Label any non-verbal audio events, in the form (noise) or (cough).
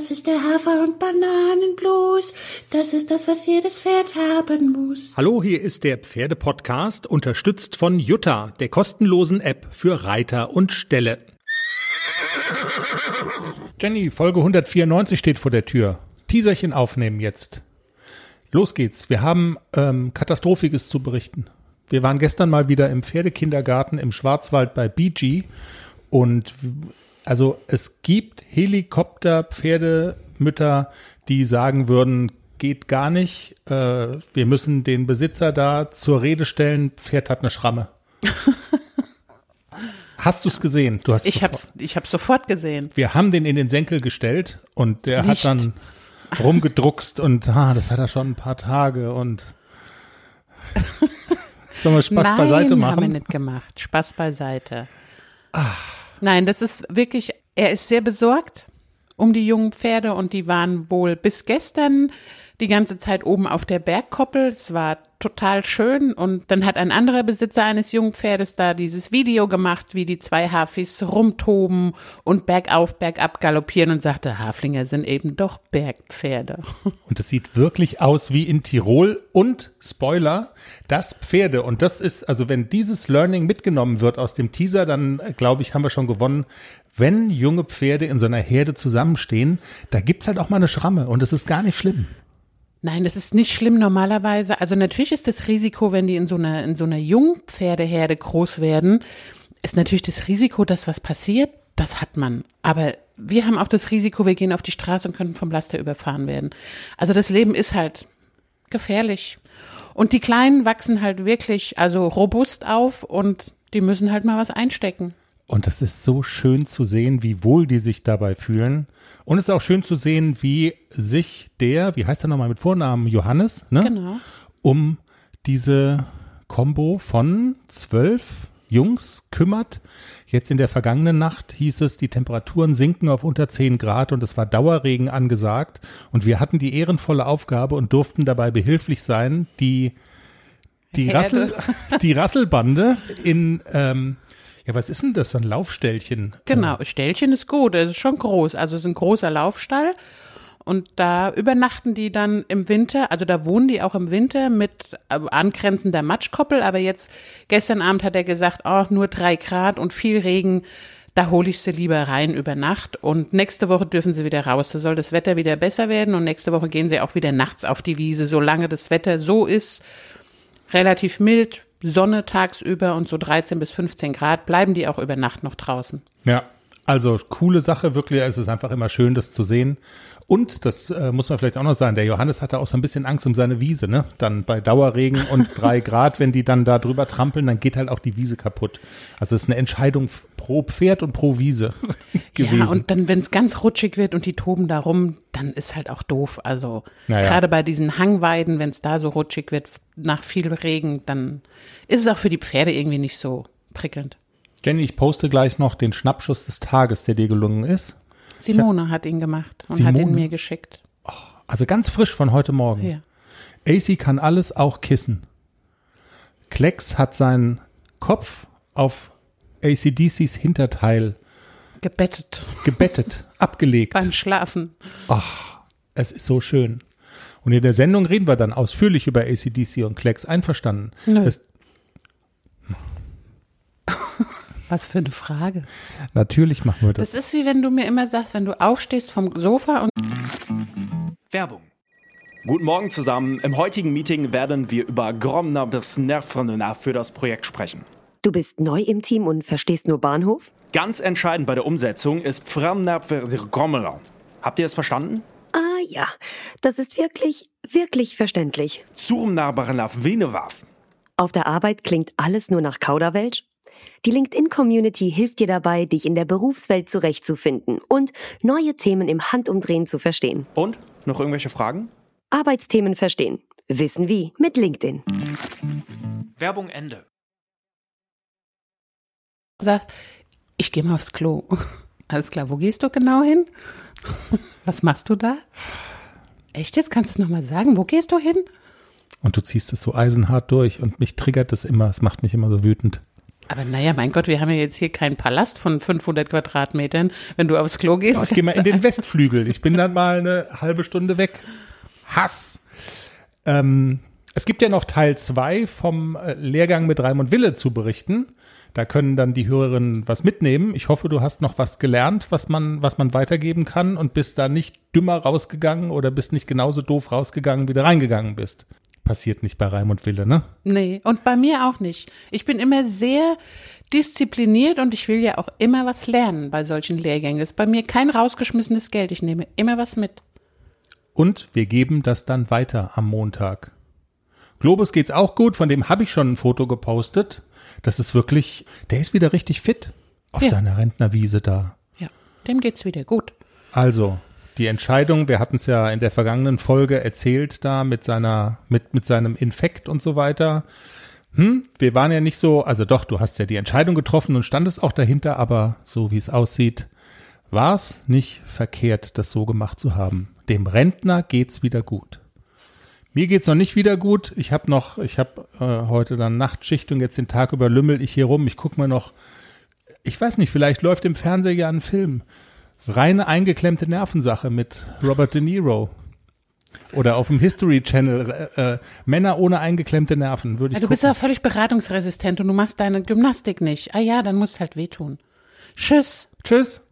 Das ist der Hafer- und Bananenblues. Das ist das, was jedes Pferd haben muss. Hallo, hier ist der Pferdepodcast, unterstützt von Jutta, der kostenlosen App für Reiter und Ställe. Jenny, Folge 194 steht vor der Tür. Teaserchen aufnehmen jetzt. Los geht's. Wir haben ähm, Katastrophiges zu berichten. Wir waren gestern mal wieder im Pferdekindergarten im Schwarzwald bei BG und also es gibt Helikopter, Pferdemütter, die sagen würden, geht gar nicht. Äh, wir müssen den Besitzer da zur Rede stellen. Pferd hat eine Schramme. (laughs) Hast du es gesehen? Du hast ich habe ich hab's sofort gesehen. Wir haben den in den Senkel gestellt und der Nicht. hat dann rumgedruckst und ah, das hat er schon ein paar Tage und (laughs) Sollen wir Spaß Nein, beiseite haben wir machen? nicht gemacht. Spaß beiseite. Nein, das ist wirklich, er ist sehr besorgt um die jungen Pferde und die waren wohl bis gestern die ganze Zeit oben auf der Bergkoppel. Es war total schön und dann hat ein anderer Besitzer eines jungen Pferdes da dieses Video gemacht, wie die zwei Hafis rumtoben und bergauf, bergab galoppieren und sagte, Haflinger sind eben doch Bergpferde. (laughs) Und es sieht wirklich aus wie in Tirol und Spoiler, das Pferde. Und das ist, also wenn dieses Learning mitgenommen wird aus dem Teaser, dann äh, glaube ich, haben wir schon gewonnen. Wenn junge Pferde in so einer Herde zusammenstehen, da gibt's halt auch mal eine Schramme und es ist gar nicht schlimm. Nein, das ist nicht schlimm normalerweise. Also natürlich ist das Risiko, wenn die in so einer, in so einer Jungpferdeherde groß werden, ist natürlich das Risiko, dass was passiert, das hat man. Aber wir haben auch das Risiko, wir gehen auf die Straße und können vom Laster überfahren werden. Also das Leben ist halt gefährlich. Und die Kleinen wachsen halt wirklich, also robust auf und die müssen halt mal was einstecken. Und es ist so schön zu sehen, wie wohl die sich dabei fühlen. Und es ist auch schön zu sehen, wie sich der, wie heißt er nochmal mit Vornamen, Johannes, ne? Genau. um diese Combo von zwölf Jungs kümmert. Jetzt in der vergangenen Nacht hieß es, die Temperaturen sinken auf unter 10 Grad und es war Dauerregen angesagt. Und wir hatten die ehrenvolle Aufgabe und durften dabei behilflich sein, die, die, Herde. Rassel, die Rasselbande in, ähm, ja, was ist denn das, ein Laufställchen? Genau, Ställchen ist gut, es ist schon groß. Also es ist ein großer Laufstall. Und da übernachten die dann im Winter, also da wohnen die auch im Winter mit äh, angrenzender Matschkoppel. Aber jetzt, gestern Abend hat er gesagt, oh, nur drei Grad und viel Regen, da hole ich sie lieber rein über Nacht. Und nächste Woche dürfen sie wieder raus. Da soll das Wetter wieder besser werden. Und nächste Woche gehen sie auch wieder nachts auf die Wiese, solange das Wetter so ist, relativ mild, Sonne tagsüber und so 13 bis 15 Grad, bleiben die auch über Nacht noch draußen. Ja, also coole Sache, wirklich. Es ist einfach immer schön, das zu sehen. Und das äh, muss man vielleicht auch noch sagen, der Johannes hatte auch so ein bisschen Angst um seine Wiese, ne? Dann bei Dauerregen und (laughs) drei Grad, wenn die dann da drüber trampeln, dann geht halt auch die Wiese kaputt. Also es ist eine Entscheidung pro Pferd und pro Wiese (laughs) gewesen. Ja, und dann, wenn es ganz rutschig wird und die toben da rum, dann ist halt auch doof. Also Naja. gerade bei diesen Hangweiden, wenn es da so rutschig wird nach viel Regen, dann ist es auch für die Pferde irgendwie nicht so prickelnd. Jenny, ich poste gleich noch den Schnappschuss des Tages, der dir gelungen ist. Simone hat ihn gemacht und hat ihn Simone? mir geschickt. Also ganz frisch von heute Morgen. Ja. AC kann alles, auch Kissen. Klecks hat seinen Kopf auf ACDCs Hinterteil Gebettet gebettet, (laughs) abgelegt. beim Schlafen. Es ist so schön. Und in der Sendung reden wir dann ausführlich über ACDC und Klecks. Einverstanden? Nö. Es, Was für eine Frage. natürlich machen wir das. Das ist wie wenn du mir immer sagst, wenn du aufstehst vom Sofa und Werbung. Guten Morgen zusammen. Im heutigen Meeting werden wir über Gromner bis Nervrenner für das Projekt sprechen. Du bist neu im Team und verstehst nur Bahnhof? Ganz entscheidend bei der Umsetzung ist Framner Grommeler. Habt ihr es verstanden? Ah ja, das ist wirklich, wirklich verständlich. Zurmnarbarnaf Venewaf. Auf der Arbeit klingt alles nur nach Kauderwelsch? Die LinkedIn-Community hilft dir dabei, dich in der Berufswelt zurechtzufinden und neue Themen im Handumdrehen zu verstehen. Und? Noch irgendwelche Fragen? Arbeitsthemen verstehen. Wissen wie mit LinkedIn. Werbung Ende. sagst, ich gehe mal aufs Klo. Alles klar, wo gehst du genau hin? Was machst du da? Echt jetzt? Kannst du es nochmal sagen? Wo gehst du hin? Und du ziehst es so eisenhart durch und mich triggert es immer. Es macht mich immer so wütend. Aber naja, mein Gott, wir haben ja jetzt hier keinen Palast von 500 Quadratmetern. Wenn du aufs Klo gehst. Ja, ich gehe mal in den (laughs) Westflügel. Ich bin dann mal eine halbe Stunde weg. Hass. Ähm, es gibt ja noch Teil zwei vom äh, Lehrgang mit Raimund Wille zu berichten. Da können dann die Hörerinnen was mitnehmen. Ich hoffe, du hast noch was gelernt, was man, was man weitergeben kann und bist da nicht dümmer rausgegangen oder bist nicht genauso doof rausgegangen, wie du reingegangen bist. Passiert nicht bei Raimund Wille, ne? Nee, und bei mir auch nicht. Ich bin immer sehr diszipliniert und ich will ja auch immer was lernen bei solchen Lehrgängen. Das ist bei mir kein rausgeschmissenes Geld. Ich nehme immer was mit. Und wir geben das dann weiter am Montag. Globus geht's auch gut, von dem habe ich schon ein Foto gepostet. Das ist wirklich, der ist wieder richtig fit auf Ja. seiner Rentnerwiese da. Ja, dem geht's wieder gut. Also, die Entscheidung, wir hatten es ja in der vergangenen Folge erzählt da mit seiner, mit, mit seinem Infekt und so weiter. Hm, wir waren ja nicht so, also doch, du hast ja die Entscheidung getroffen und standest auch dahinter, aber so wie es aussieht, war es nicht verkehrt, das so gemacht zu haben. Dem Rentner geht's wieder gut. Mir geht's noch nicht wieder gut. Ich habe noch, ich habe äh, heute dann Nachtschicht und jetzt den Tag über lümmel ich hier rum. Ich guck mir noch, ich weiß nicht, vielleicht läuft im Fernseher ja ein Film. Reine eingeklemmte Nervensache mit Robert De Niro. Oder auf dem History Channel äh, äh, Männer ohne eingeklemmte Nerven würde ich Ja, du bist gucken. ja völlig beratungsresistent und du machst deine Gymnastik nicht. Ah ja, dann musst halt wehtun. Tschüss. Tschüss.